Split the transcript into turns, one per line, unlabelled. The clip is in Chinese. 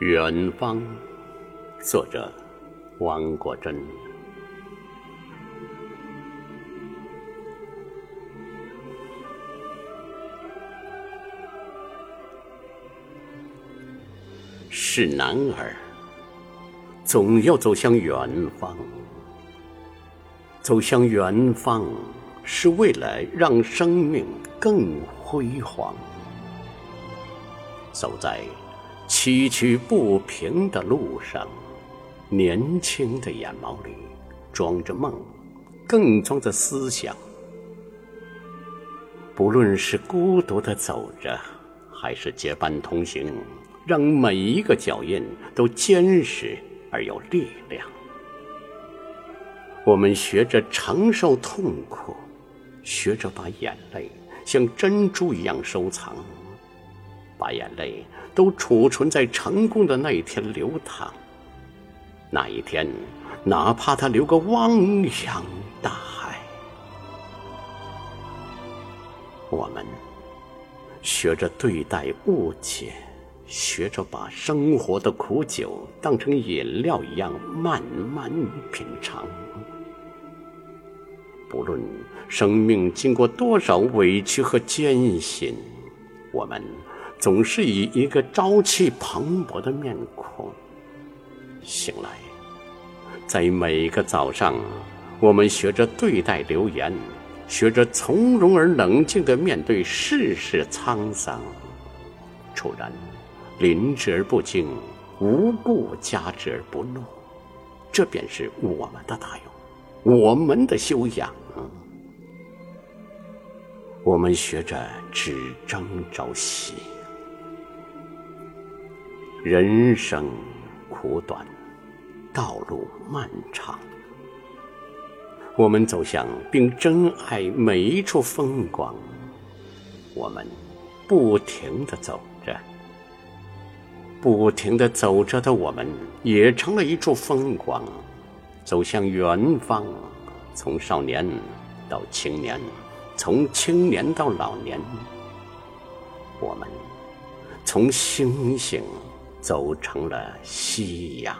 远方，作者汪国真。是男儿，总要走向远方。走向远方，是为了让生命更辉煌。走在崎岖不平的路上，年轻的眼眸里装着梦，更装着思想。不论是孤独的走着，还是结伴同行，让每一个脚印都坚实而有力量。我们学着承受痛苦，学着把眼泪像珍珠一样收藏，把眼泪都储存在成功的那一天流淌。那一天，哪怕它流个汪洋大海，我们学着对待误解，学着把生活的苦酒当成饮料一样慢慢品尝。不论生命经过多少委屈和艰辛，我们总是以一个朝气蓬勃的面孔醒来。在每个早上，我们学着对待流言，学着从容而冷静地面对世事沧桑。处然，临之而不惊，无故加之而不怒，这便是我们的大勇。我们的修养，我们学着只争朝夕。人生苦短，道路漫长。我们走向并珍爱每一处风光。我们不停的走着，不停的走着的我们，也成了一处风光。走向远方，从少年到青年，从青年到老年，我们从星星走成了夕阳。